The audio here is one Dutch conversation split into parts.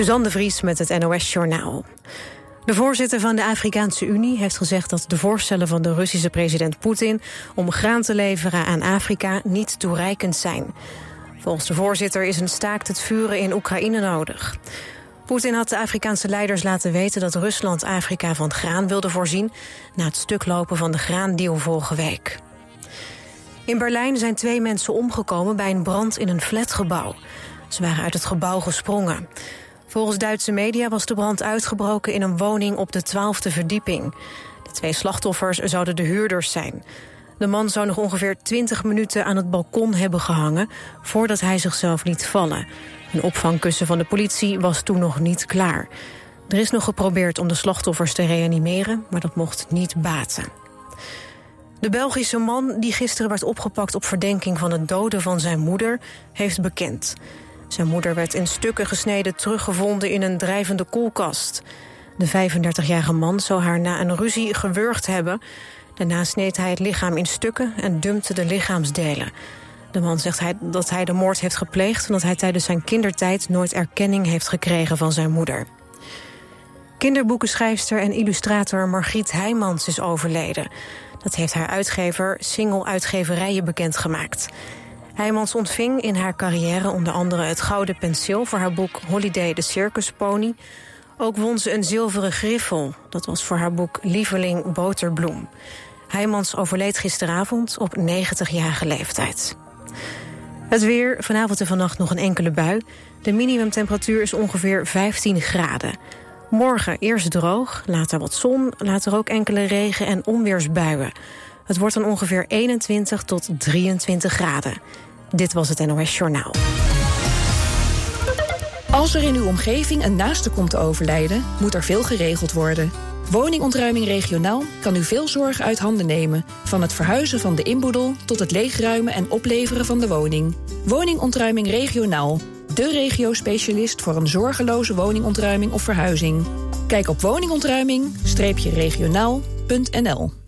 Suzanne de Vries met het NOS Journaal. De voorzitter van de Afrikaanse Unie heeft gezegd dat de voorstellen van de Russische president Poetin om graan te leveren aan Afrika niet toereikend zijn. Volgens de voorzitter is een staakt het vuren in Oekraïne nodig. Poetin had de Afrikaanse leiders laten weten dat Rusland Afrika van graan wilde voorzien na het stuklopen van de graandeal vorige week. In Berlijn zijn twee mensen omgekomen bij een brand in een flatgebouw. Ze waren uit het gebouw gesprongen. Volgens Duitse media was de brand uitgebroken in een woning op de twaalfde verdieping. De twee slachtoffers zouden de huurders zijn. De man zou nog ongeveer 20 minuten aan het balkon hebben gehangen... voordat hij zichzelf liet vallen. Een opvangkussen van de politie was toen nog niet klaar. Er is nog geprobeerd om de slachtoffers te reanimeren... maar dat mocht niet baten. De Belgische man die gisteren werd opgepakt op verdenking van het doden van zijn moeder... heeft bekend. Zijn moeder werd in stukken gesneden teruggevonden in een drijvende koelkast. De 35-jarige man zou haar na een ruzie gewurgd hebben. Daarna sneed hij het lichaam in stukken en dumpte de lichaamsdelen. De man zegt hij dat hij de moord heeft gepleegd... en dat hij tijdens zijn kindertijd nooit erkenning heeft gekregen van zijn moeder. Kinderboekenschrijfster en illustrator Margriet Heijmans is overleden. Dat heeft haar uitgever Single Uitgeverijen bekendgemaakt. Heijmans ontving in haar carrière onder andere het Gouden Penseel... voor haar boek Holiday the Circus Pony. Ook won ze een zilveren griffel. Dat was voor haar boek Lieveling Boterbloem. Heijmans overleed gisteravond op 90-jarige leeftijd. Het weer, vanavond en vannacht nog een enkele bui. De minimumtemperatuur is ongeveer 15 graden. Morgen eerst droog, later wat zon, later ook enkele regen- en onweersbuien. Het wordt dan ongeveer 21 tot 23 graden. Dit was het NOS Journaal. Als er in uw omgeving een naaste komt te overlijden, moet er veel geregeld worden. Woningontruiming regionaal kan u veel zorg uit handen nemen. Van het verhuizen van de inboedel tot het leegruimen en opleveren van de woning. Woningontruiming regionaal. De regio-specialist voor een zorgeloze woningontruiming of verhuizing. Kijk op woningontruiming-regionaal.nl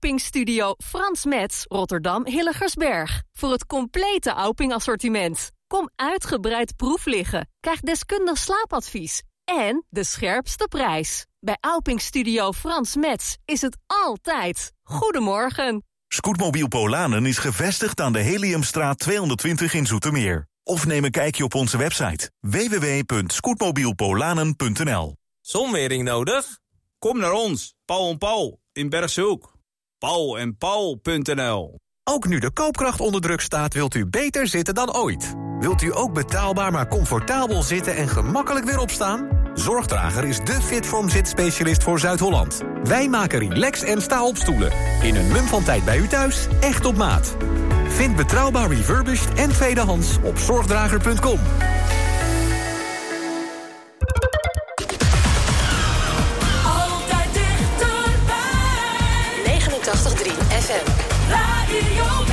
Auping Studio Frans Metz, Rotterdam Hilligersberg. Voor het complete Auping assortiment. Kom uitgebreid proef liggen. Krijg deskundig slaapadvies. En de scherpste prijs. Bij Auping Studio Frans Metz is het altijd. Goedemorgen. Scootmobiel Polanen is gevestigd aan de Heliumstraat 220 in Zoetermeer. Of neem een kijkje op onze website www.scootmobielpolanen.nl Zonwering nodig? Kom naar ons, Paul en Paul in Bergshoek. Paul en Paul.nl Ook nu de koopkracht onder druk staat, wilt u beter zitten dan ooit. Wilt u ook betaalbaar maar comfortabel zitten en gemakkelijk weer opstaan? Zorgdrager is de Fitform zitspecialist voor Zuid-Holland. Wij maken relax en sta op stoelen. In een mum van tijd bij u thuis, echt op maat. Vind betrouwbaar refurbished en tweedehands op zorgdrager.com. FM. Radio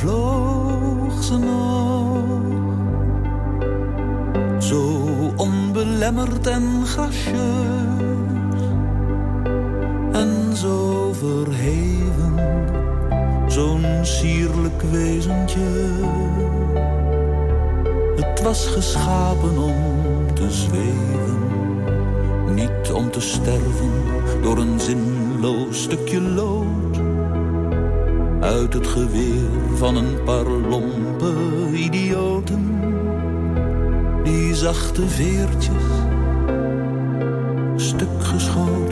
vloog ze nog. Zo onbelemmerd en gracieus. En zo verheven, zo'n sierlijk wezentje. Het was geschapen om te zweven, niet om te sterven door een zinloos stukje lood. Uit het geweer van een paar lompe idioten, die zachte veertjes, stuk geschoten,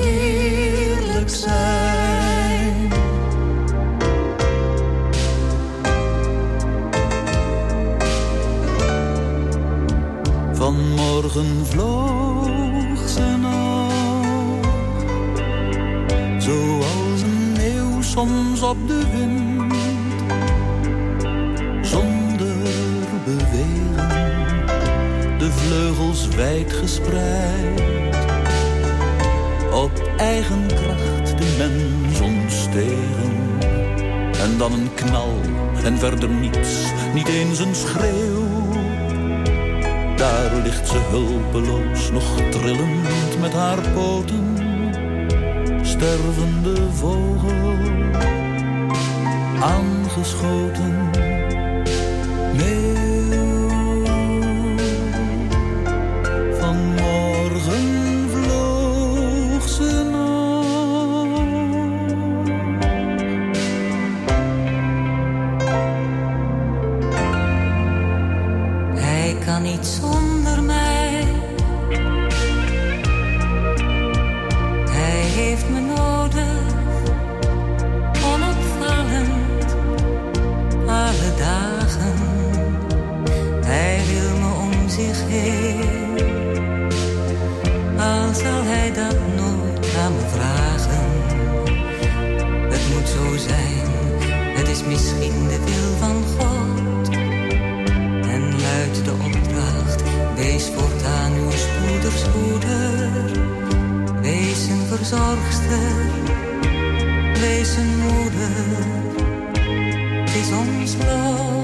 heerlijk zijn. Vanmorgen vloog ze nog, zoals een meeuw soms op de wind, zonder bewegen, de vleugels wijd gespreid, eigen kracht de mens ontstegen. En dan een knal en verder niets, niet eens een schreeuw. Daar ligt ze hulpeloos, nog trillend met haar poten. Stervende vogel, aangeschoten. Meeuw, wees een moeder. Het is ons lot.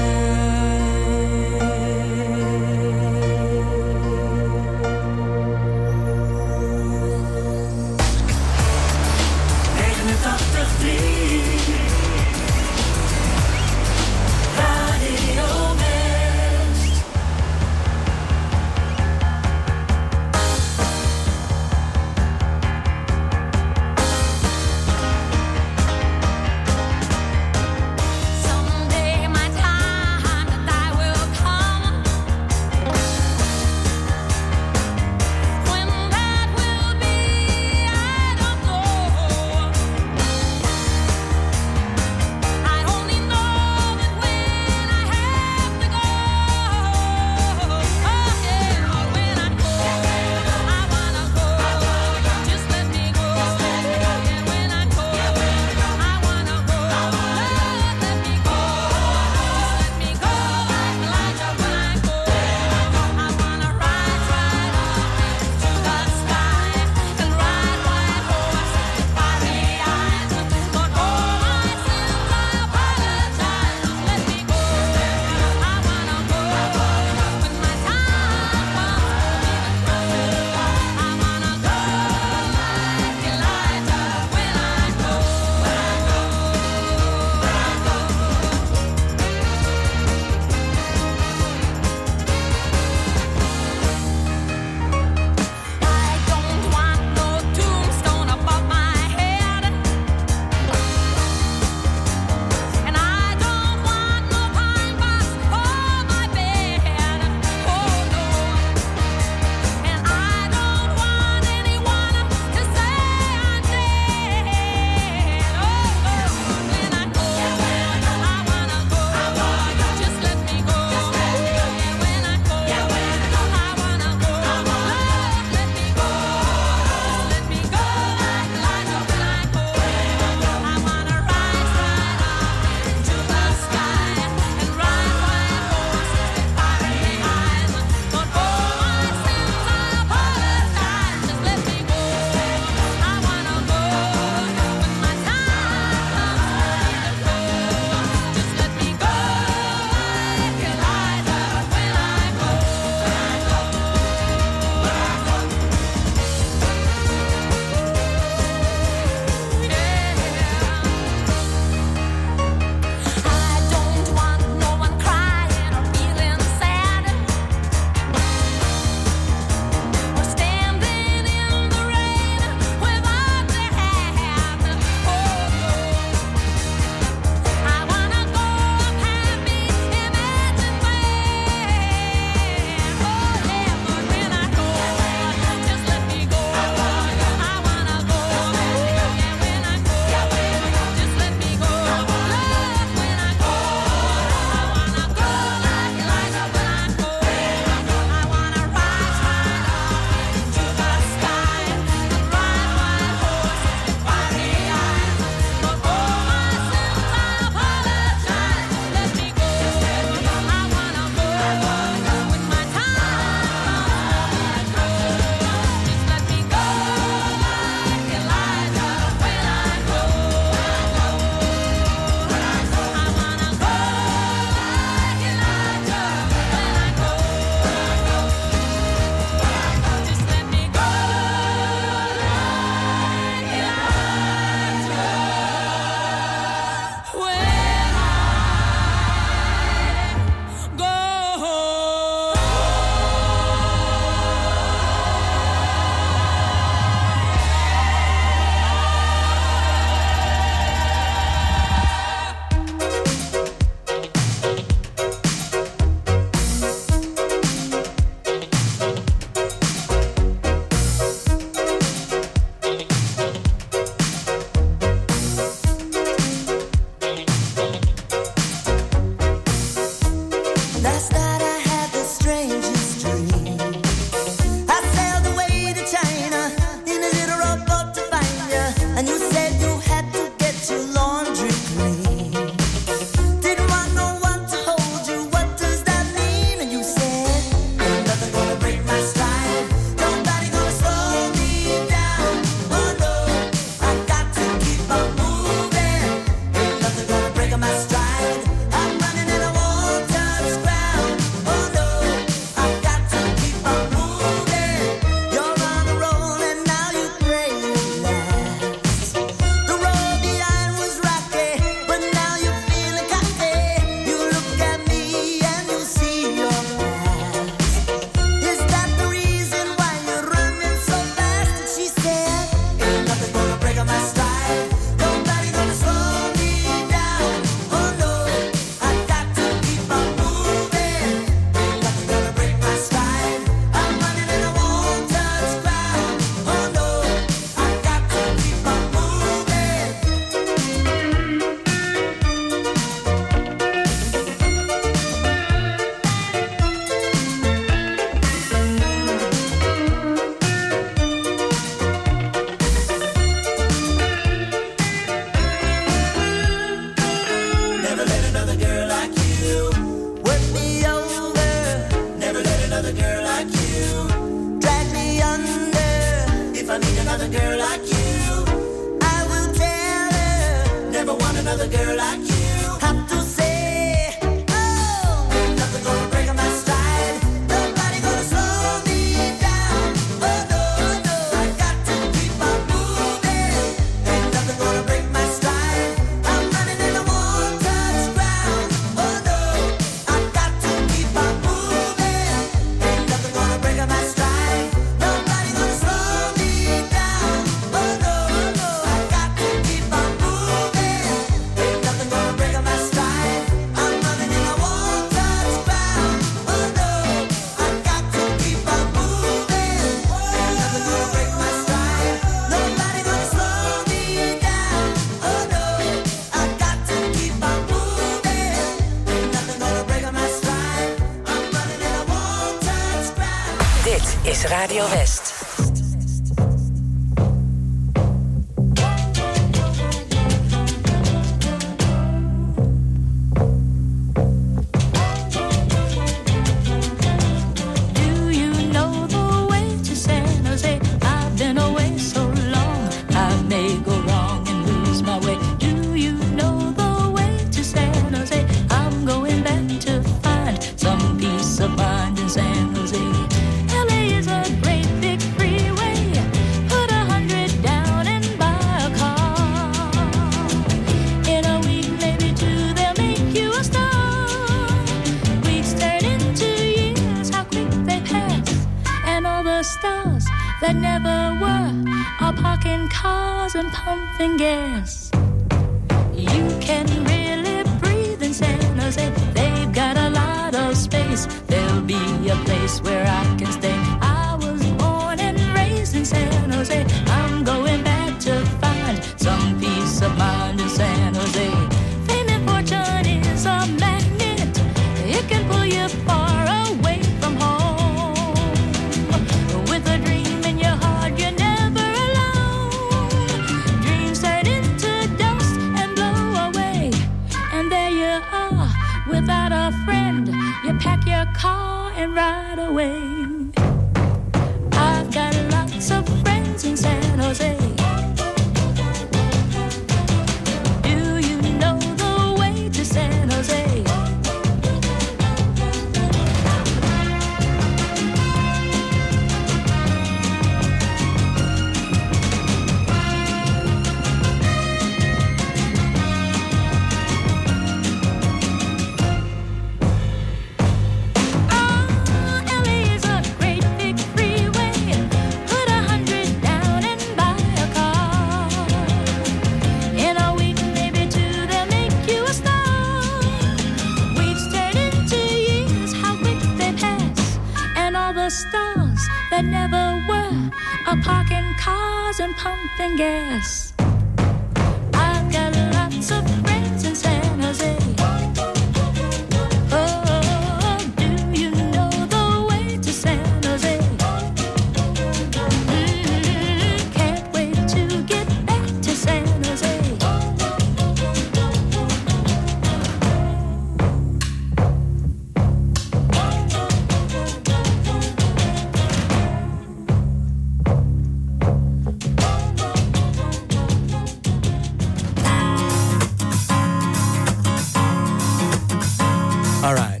All right.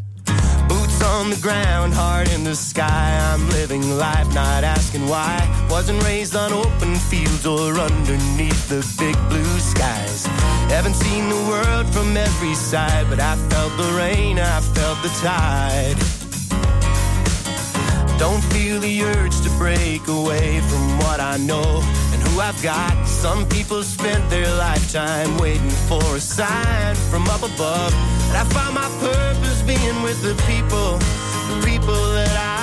Boots on the ground, heart in the sky. I'm living life, not asking why. Wasn't raised on open fields or underneath the big blue skies. Haven't seen the world from every side, but I felt the rain, I felt the tide. Don't feel the urge to break away from what I know and who I've got. Some people spent their lifetime waiting for a sign from up above, and I found my purpose being with the people, the people that I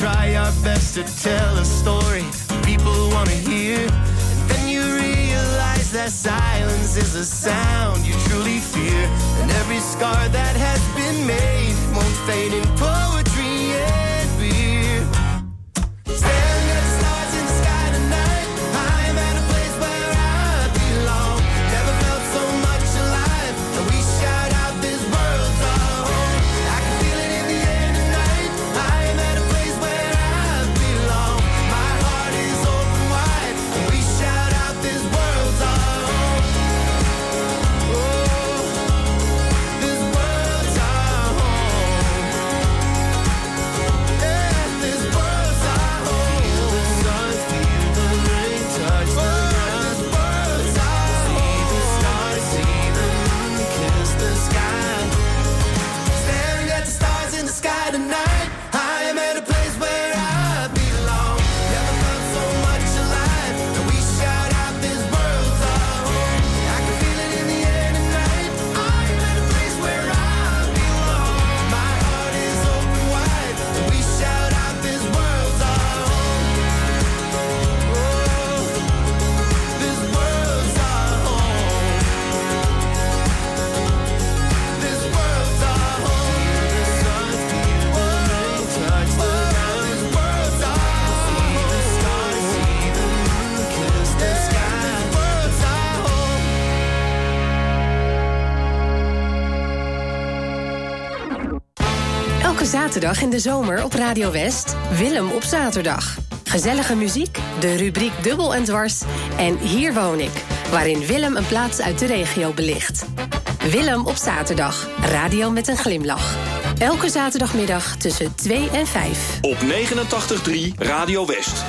try our best to tell a story people want to hear. And then you realize that silence is a sound you truly fear. And every scar that has been made won't fade in poetry. dag in de zomer op Radio West. Willem op zaterdag. Gezellige muziek, de rubriek Dubbel en Dwars en Hier woon ik, waarin Willem een plaats uit de regio belicht. Willem op zaterdag, radio met een glimlach. Elke zaterdagmiddag tussen 2 en 5. Op 89.3 Radio West.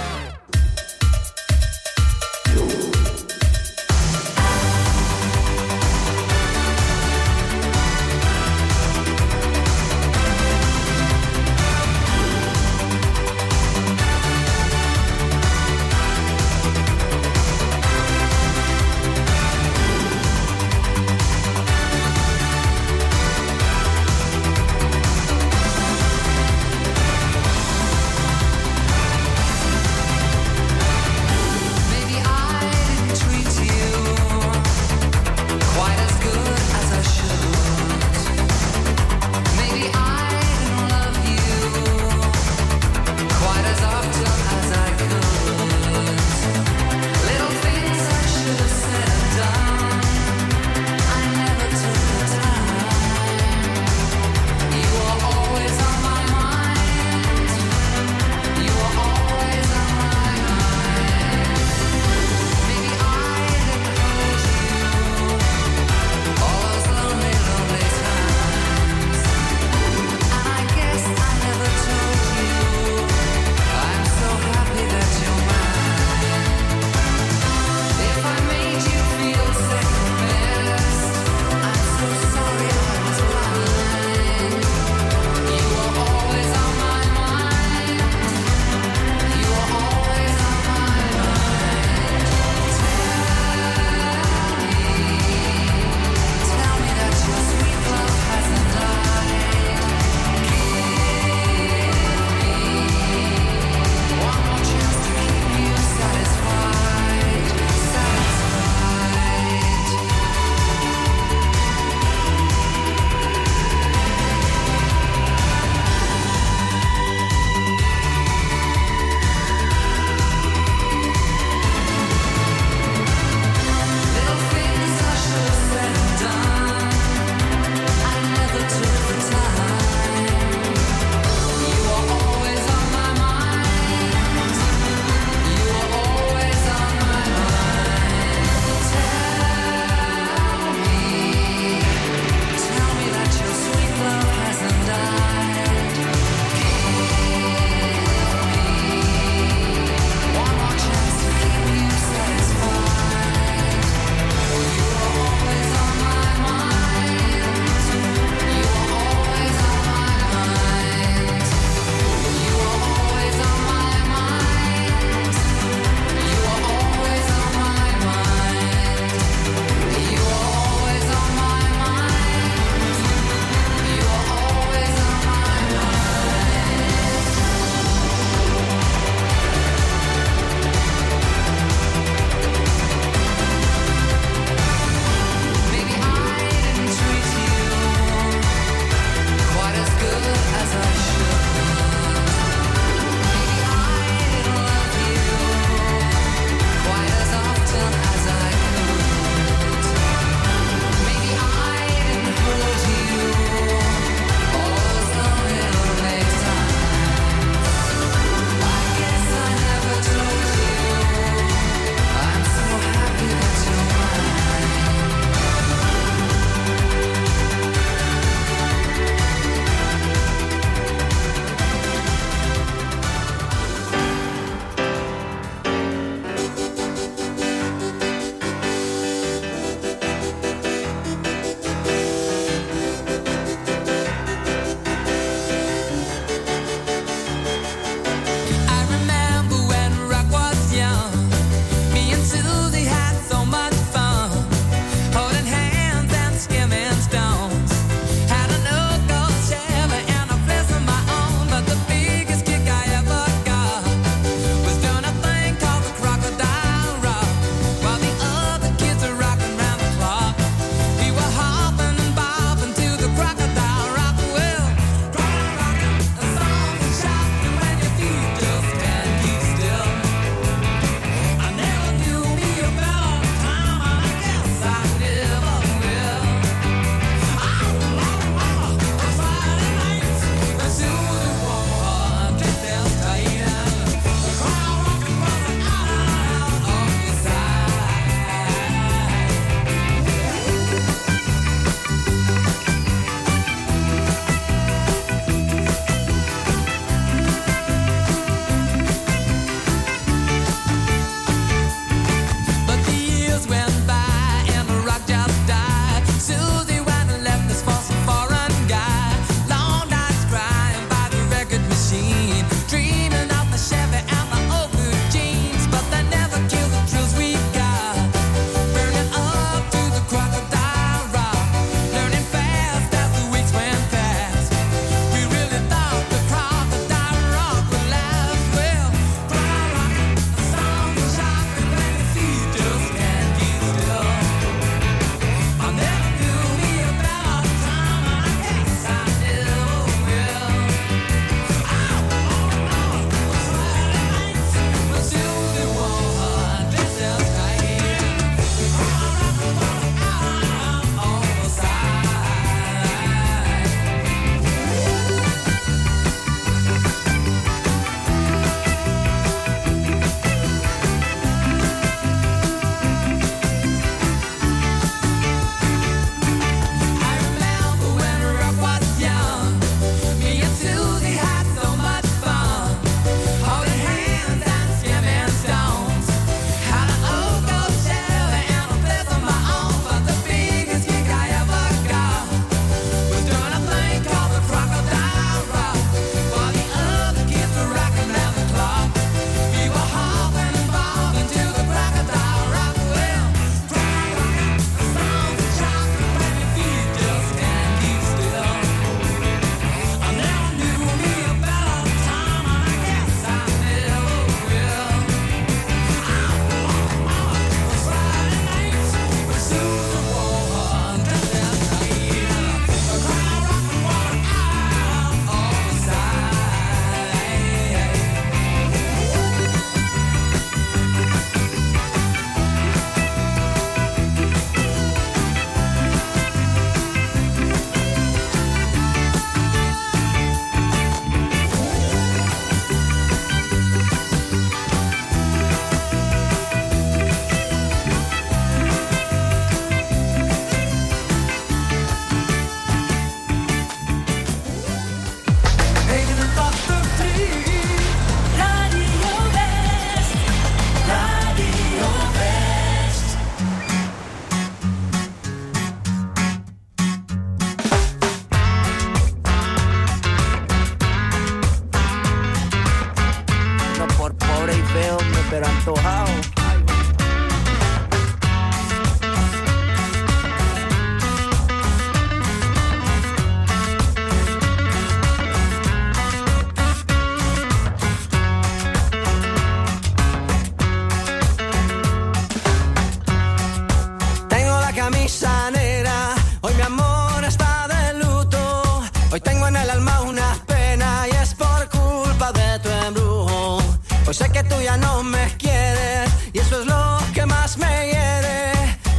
Sé que tú ya no me quieres y eso es lo que más me hiere.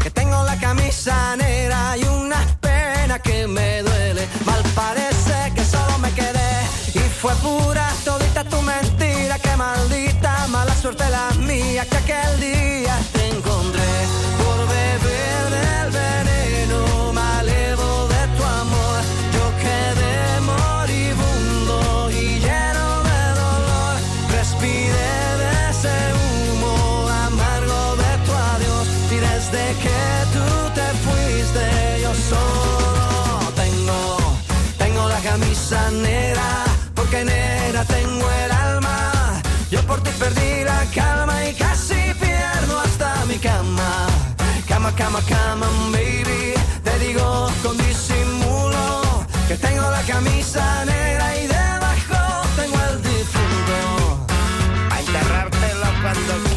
Que tengo la camisa negra y una pena que me duele. Mal parece que solo me quedé y fue pura todita tu mentira. Que maldita mala suerte la mía que aquel día cama, cama, baby. Te digo con disimulo que tengo la camisa negra y debajo tengo el difunto. A enterrártelo cuando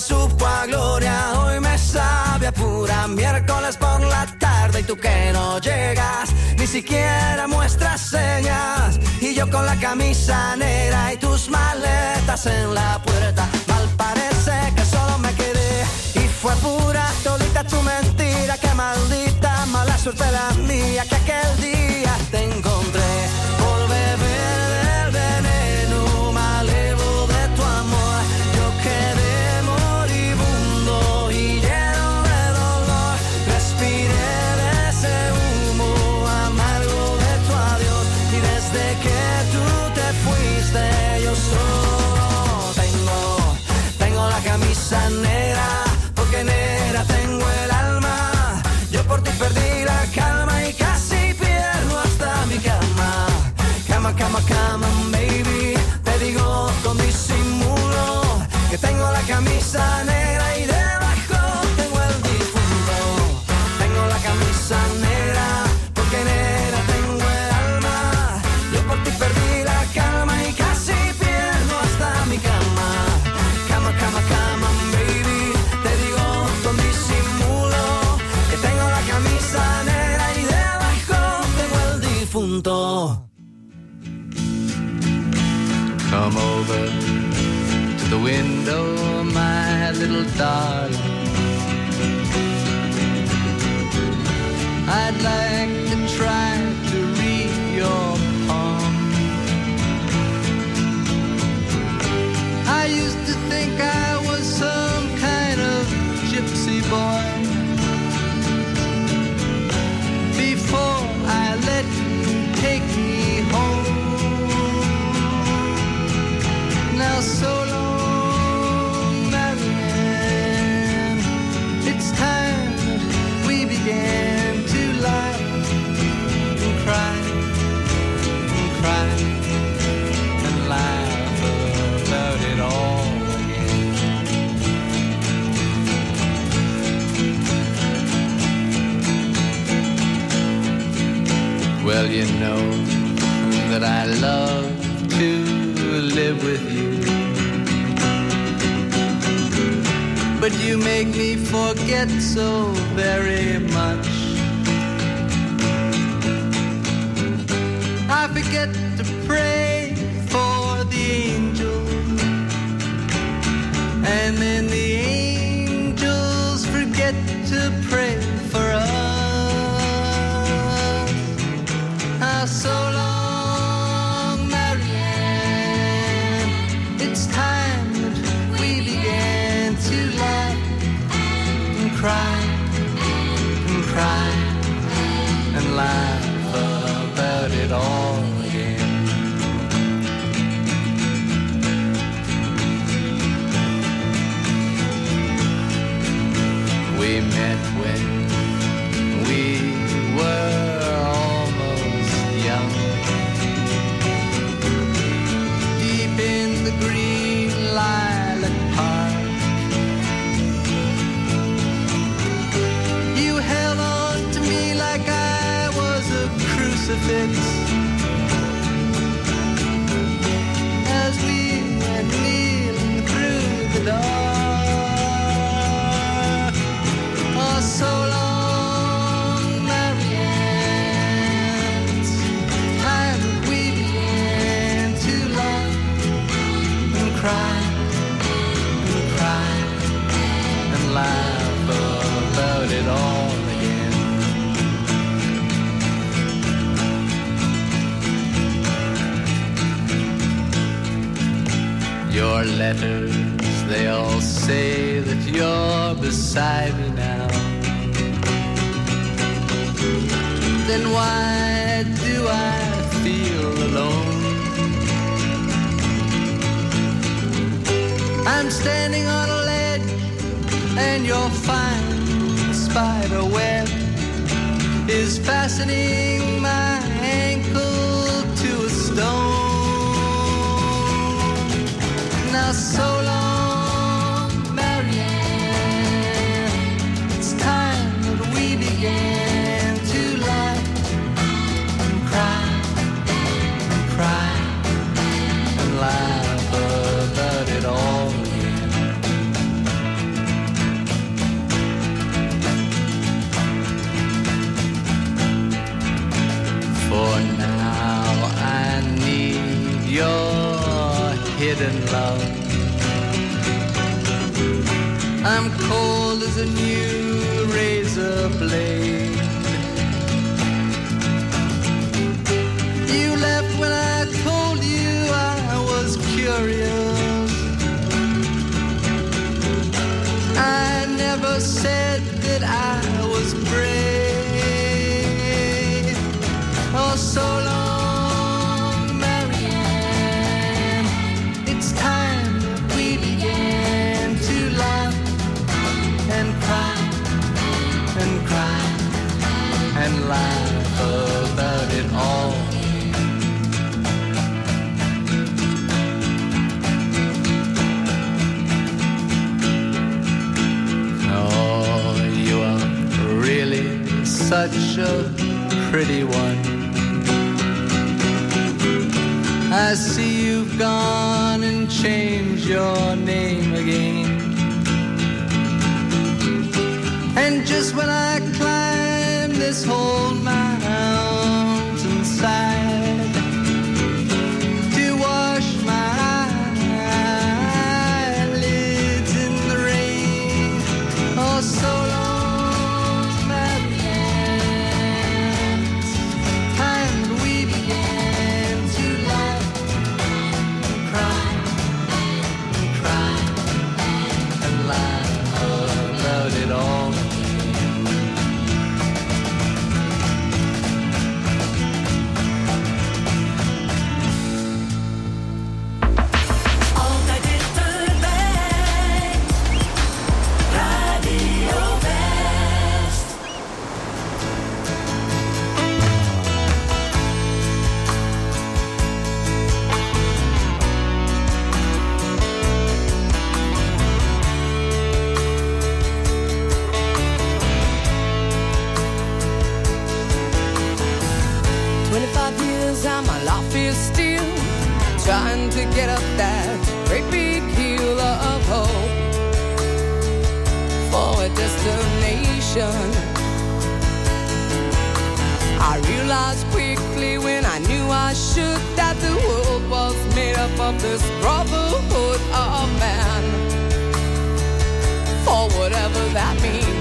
supo a gloria, hoy me sabe a pura miércoles por la tarde. Y tú que no llegas, ni siquiera muestras señas. Y yo con la camisa negra y tus maletas en la puerta, mal parece que solo me quedé. Y fue pura solita tu mentira, que maldita mala suerte la mía que aquel día sana. soldados get so very much. letters, they all say that you're beside me now. Then why do I feel alone? I'm standing on a ledge, and your fine spider web is fastening forbidden love. I'm cold as a new razor blade. You left when I told you I was curious. I never said that I such a pretty one. I see you've gone and changed your name again. And just when I climbed this whole mountain whatever that means.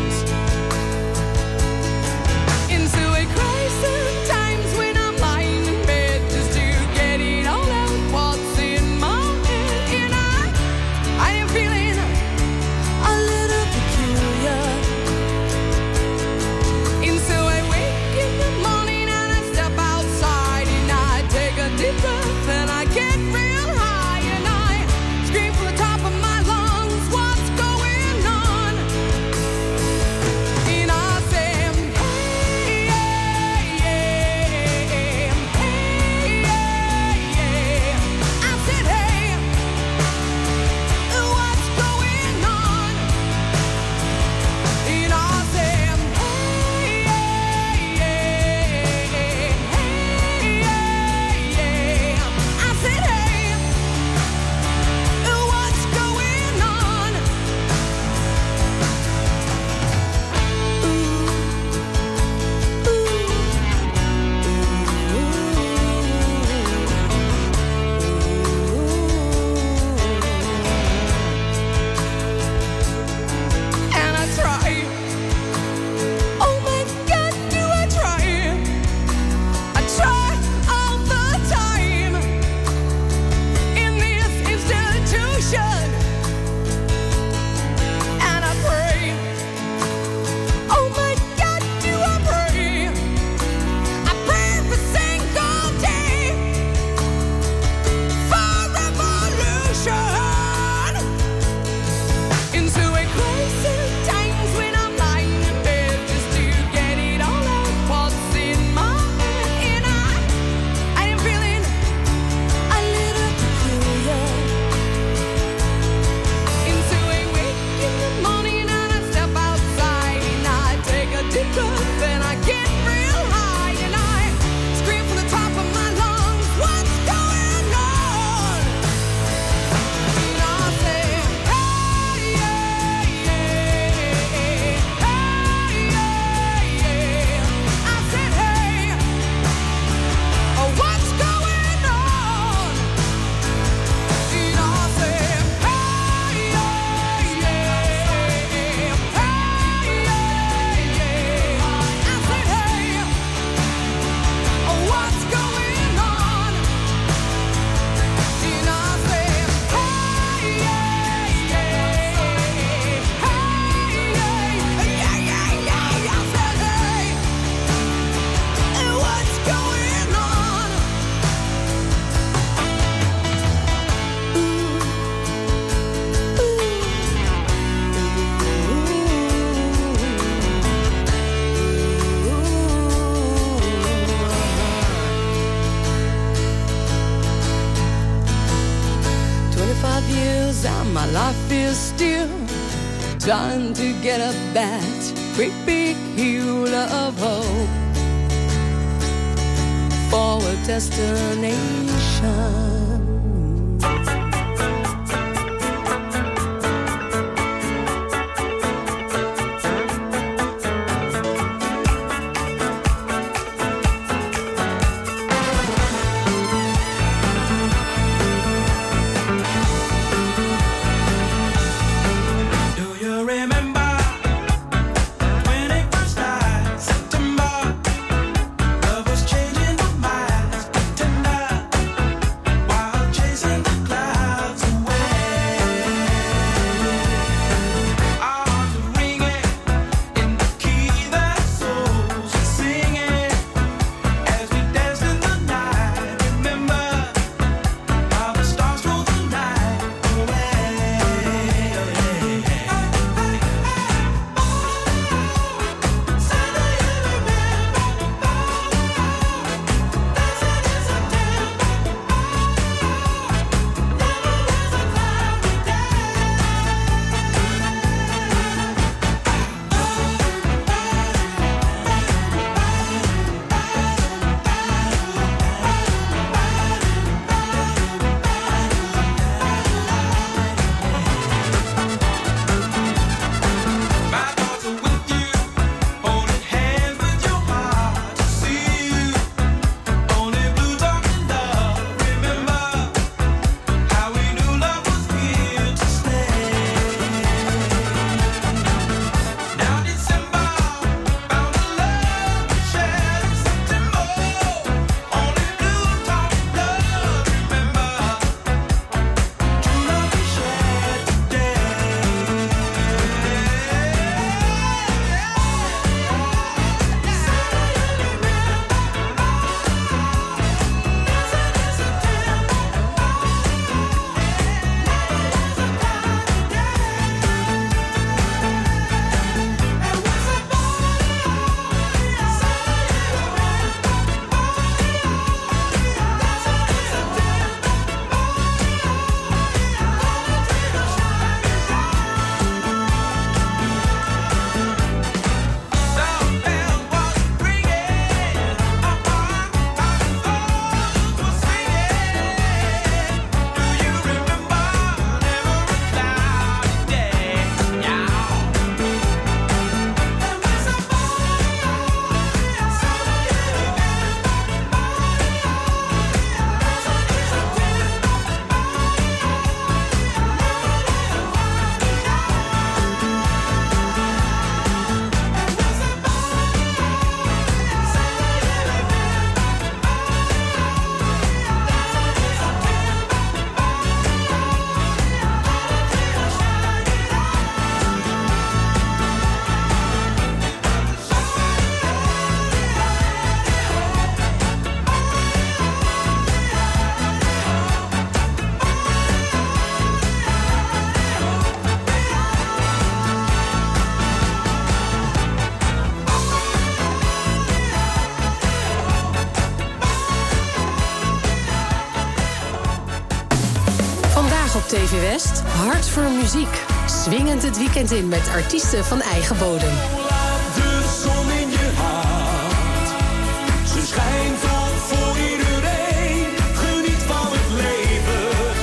weekend in met artiesten van eigen bodem.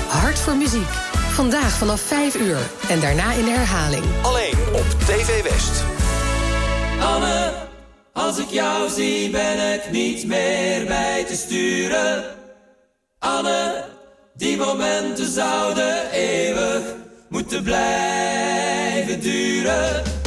Hart voor muziek. Vandaag vanaf 5 uur en daarna in herhaling. Alleen op TV West. Anne, als ik jou zie ben ik niet meer bij te sturen. Anne, die momenten zouden eeuwig moeten blijven. Peter.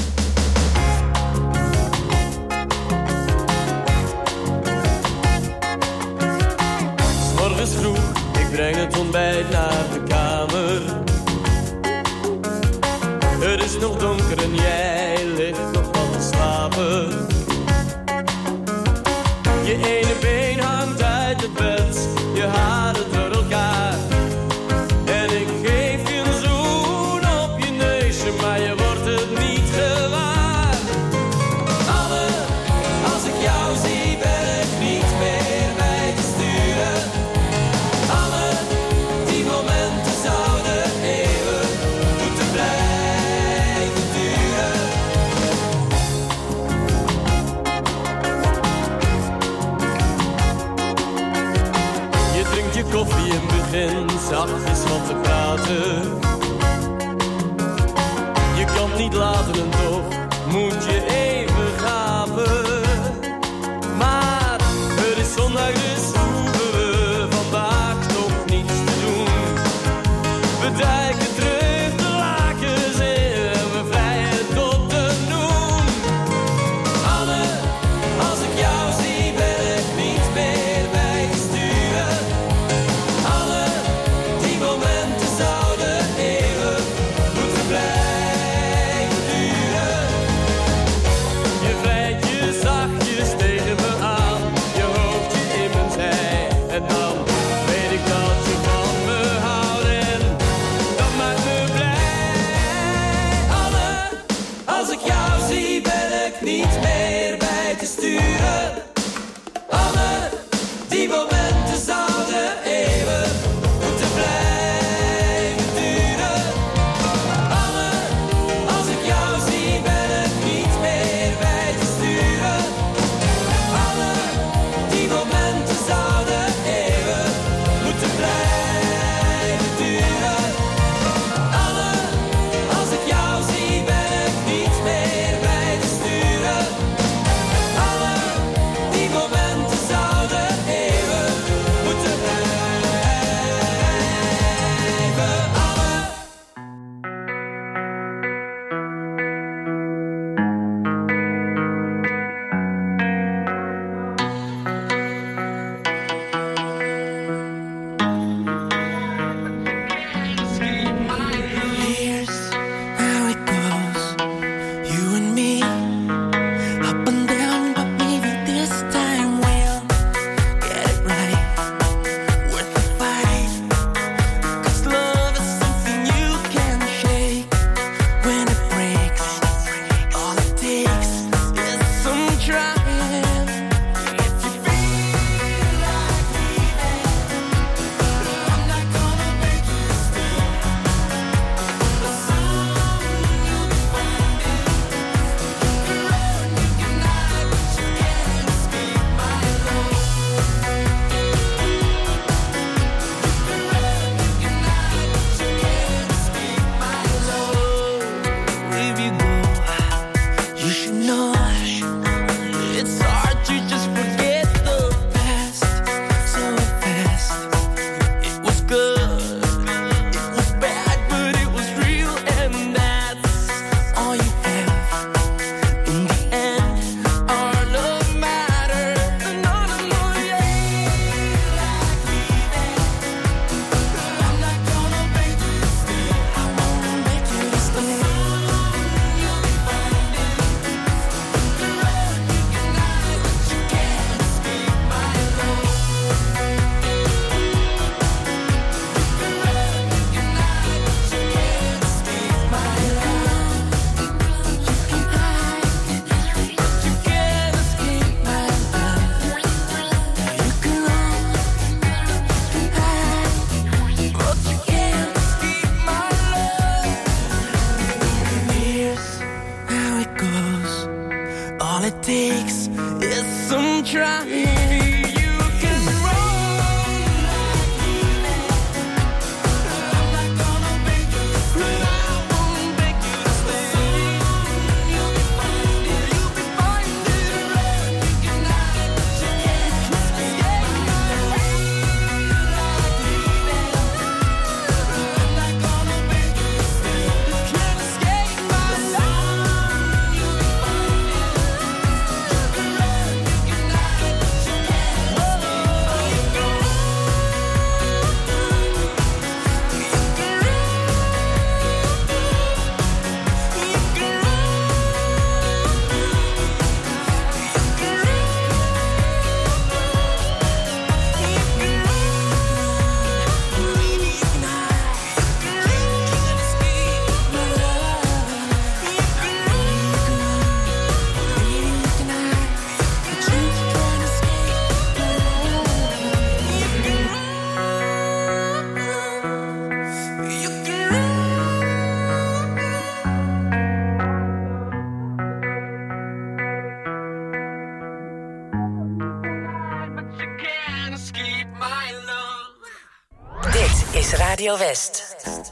Radio West.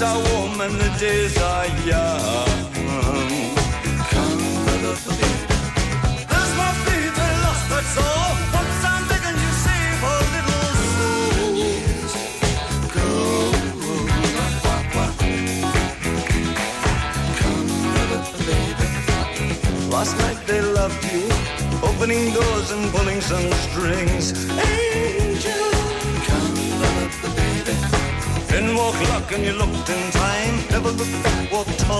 Nights are warm and the days are young. There's my baby lost, that's all. Once I'm you, save a little soul. Last night they loved you, opening doors and pulling some strings. Looked in time. Never look back, walk tall,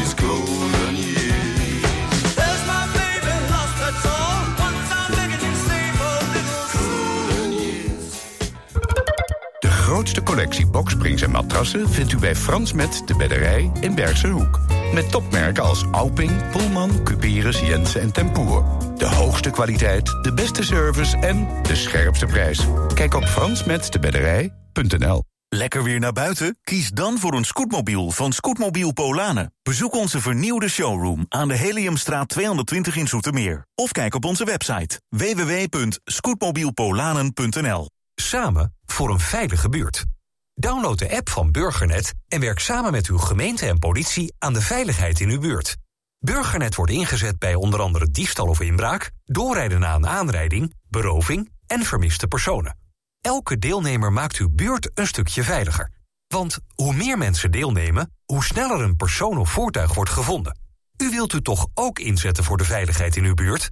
grootste collectie boksprings en matrassen vindt u bij Frans Met de Bedderij in Bergse Hoek. Met topmerken als Alping, Pullman, Cuperus, Jensen en Tempoer. De hoogste kwaliteit, de beste service en de scherpste prijs. Kijk op fransmetdebedderij.nl Lekker weer naar buiten? Kies dan voor een scootmobiel van Scootmobiel Polanen. Bezoek onze vernieuwde showroom aan de Heliumstraat 220 in Zoetermeer. Of kijk op onze website www.scootmobielpolanen.nl Samen voor een veilige buurt. Download de app van Burgernet en werk samen met uw gemeente en politie aan de veiligheid in uw buurt. Burgernet wordt ingezet bij onder andere diefstal of inbraak, doorrijden na een aanrijding, beroving en vermiste personen. Elke deelnemer maakt uw buurt een stukje veiliger. Want hoe meer mensen deelnemen, hoe sneller een persoon of voertuig wordt gevonden. U wilt u toch ook inzetten voor de veiligheid in uw buurt?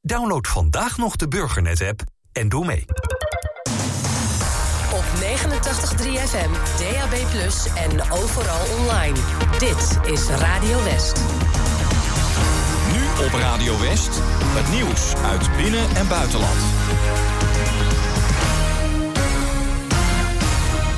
Download vandaag nog de Burgernet-app en doe mee. Op 89.3 FM, DAB+, en overal online. Dit is Radio West. Nu op Radio West, het nieuws uit binnen- en buitenland.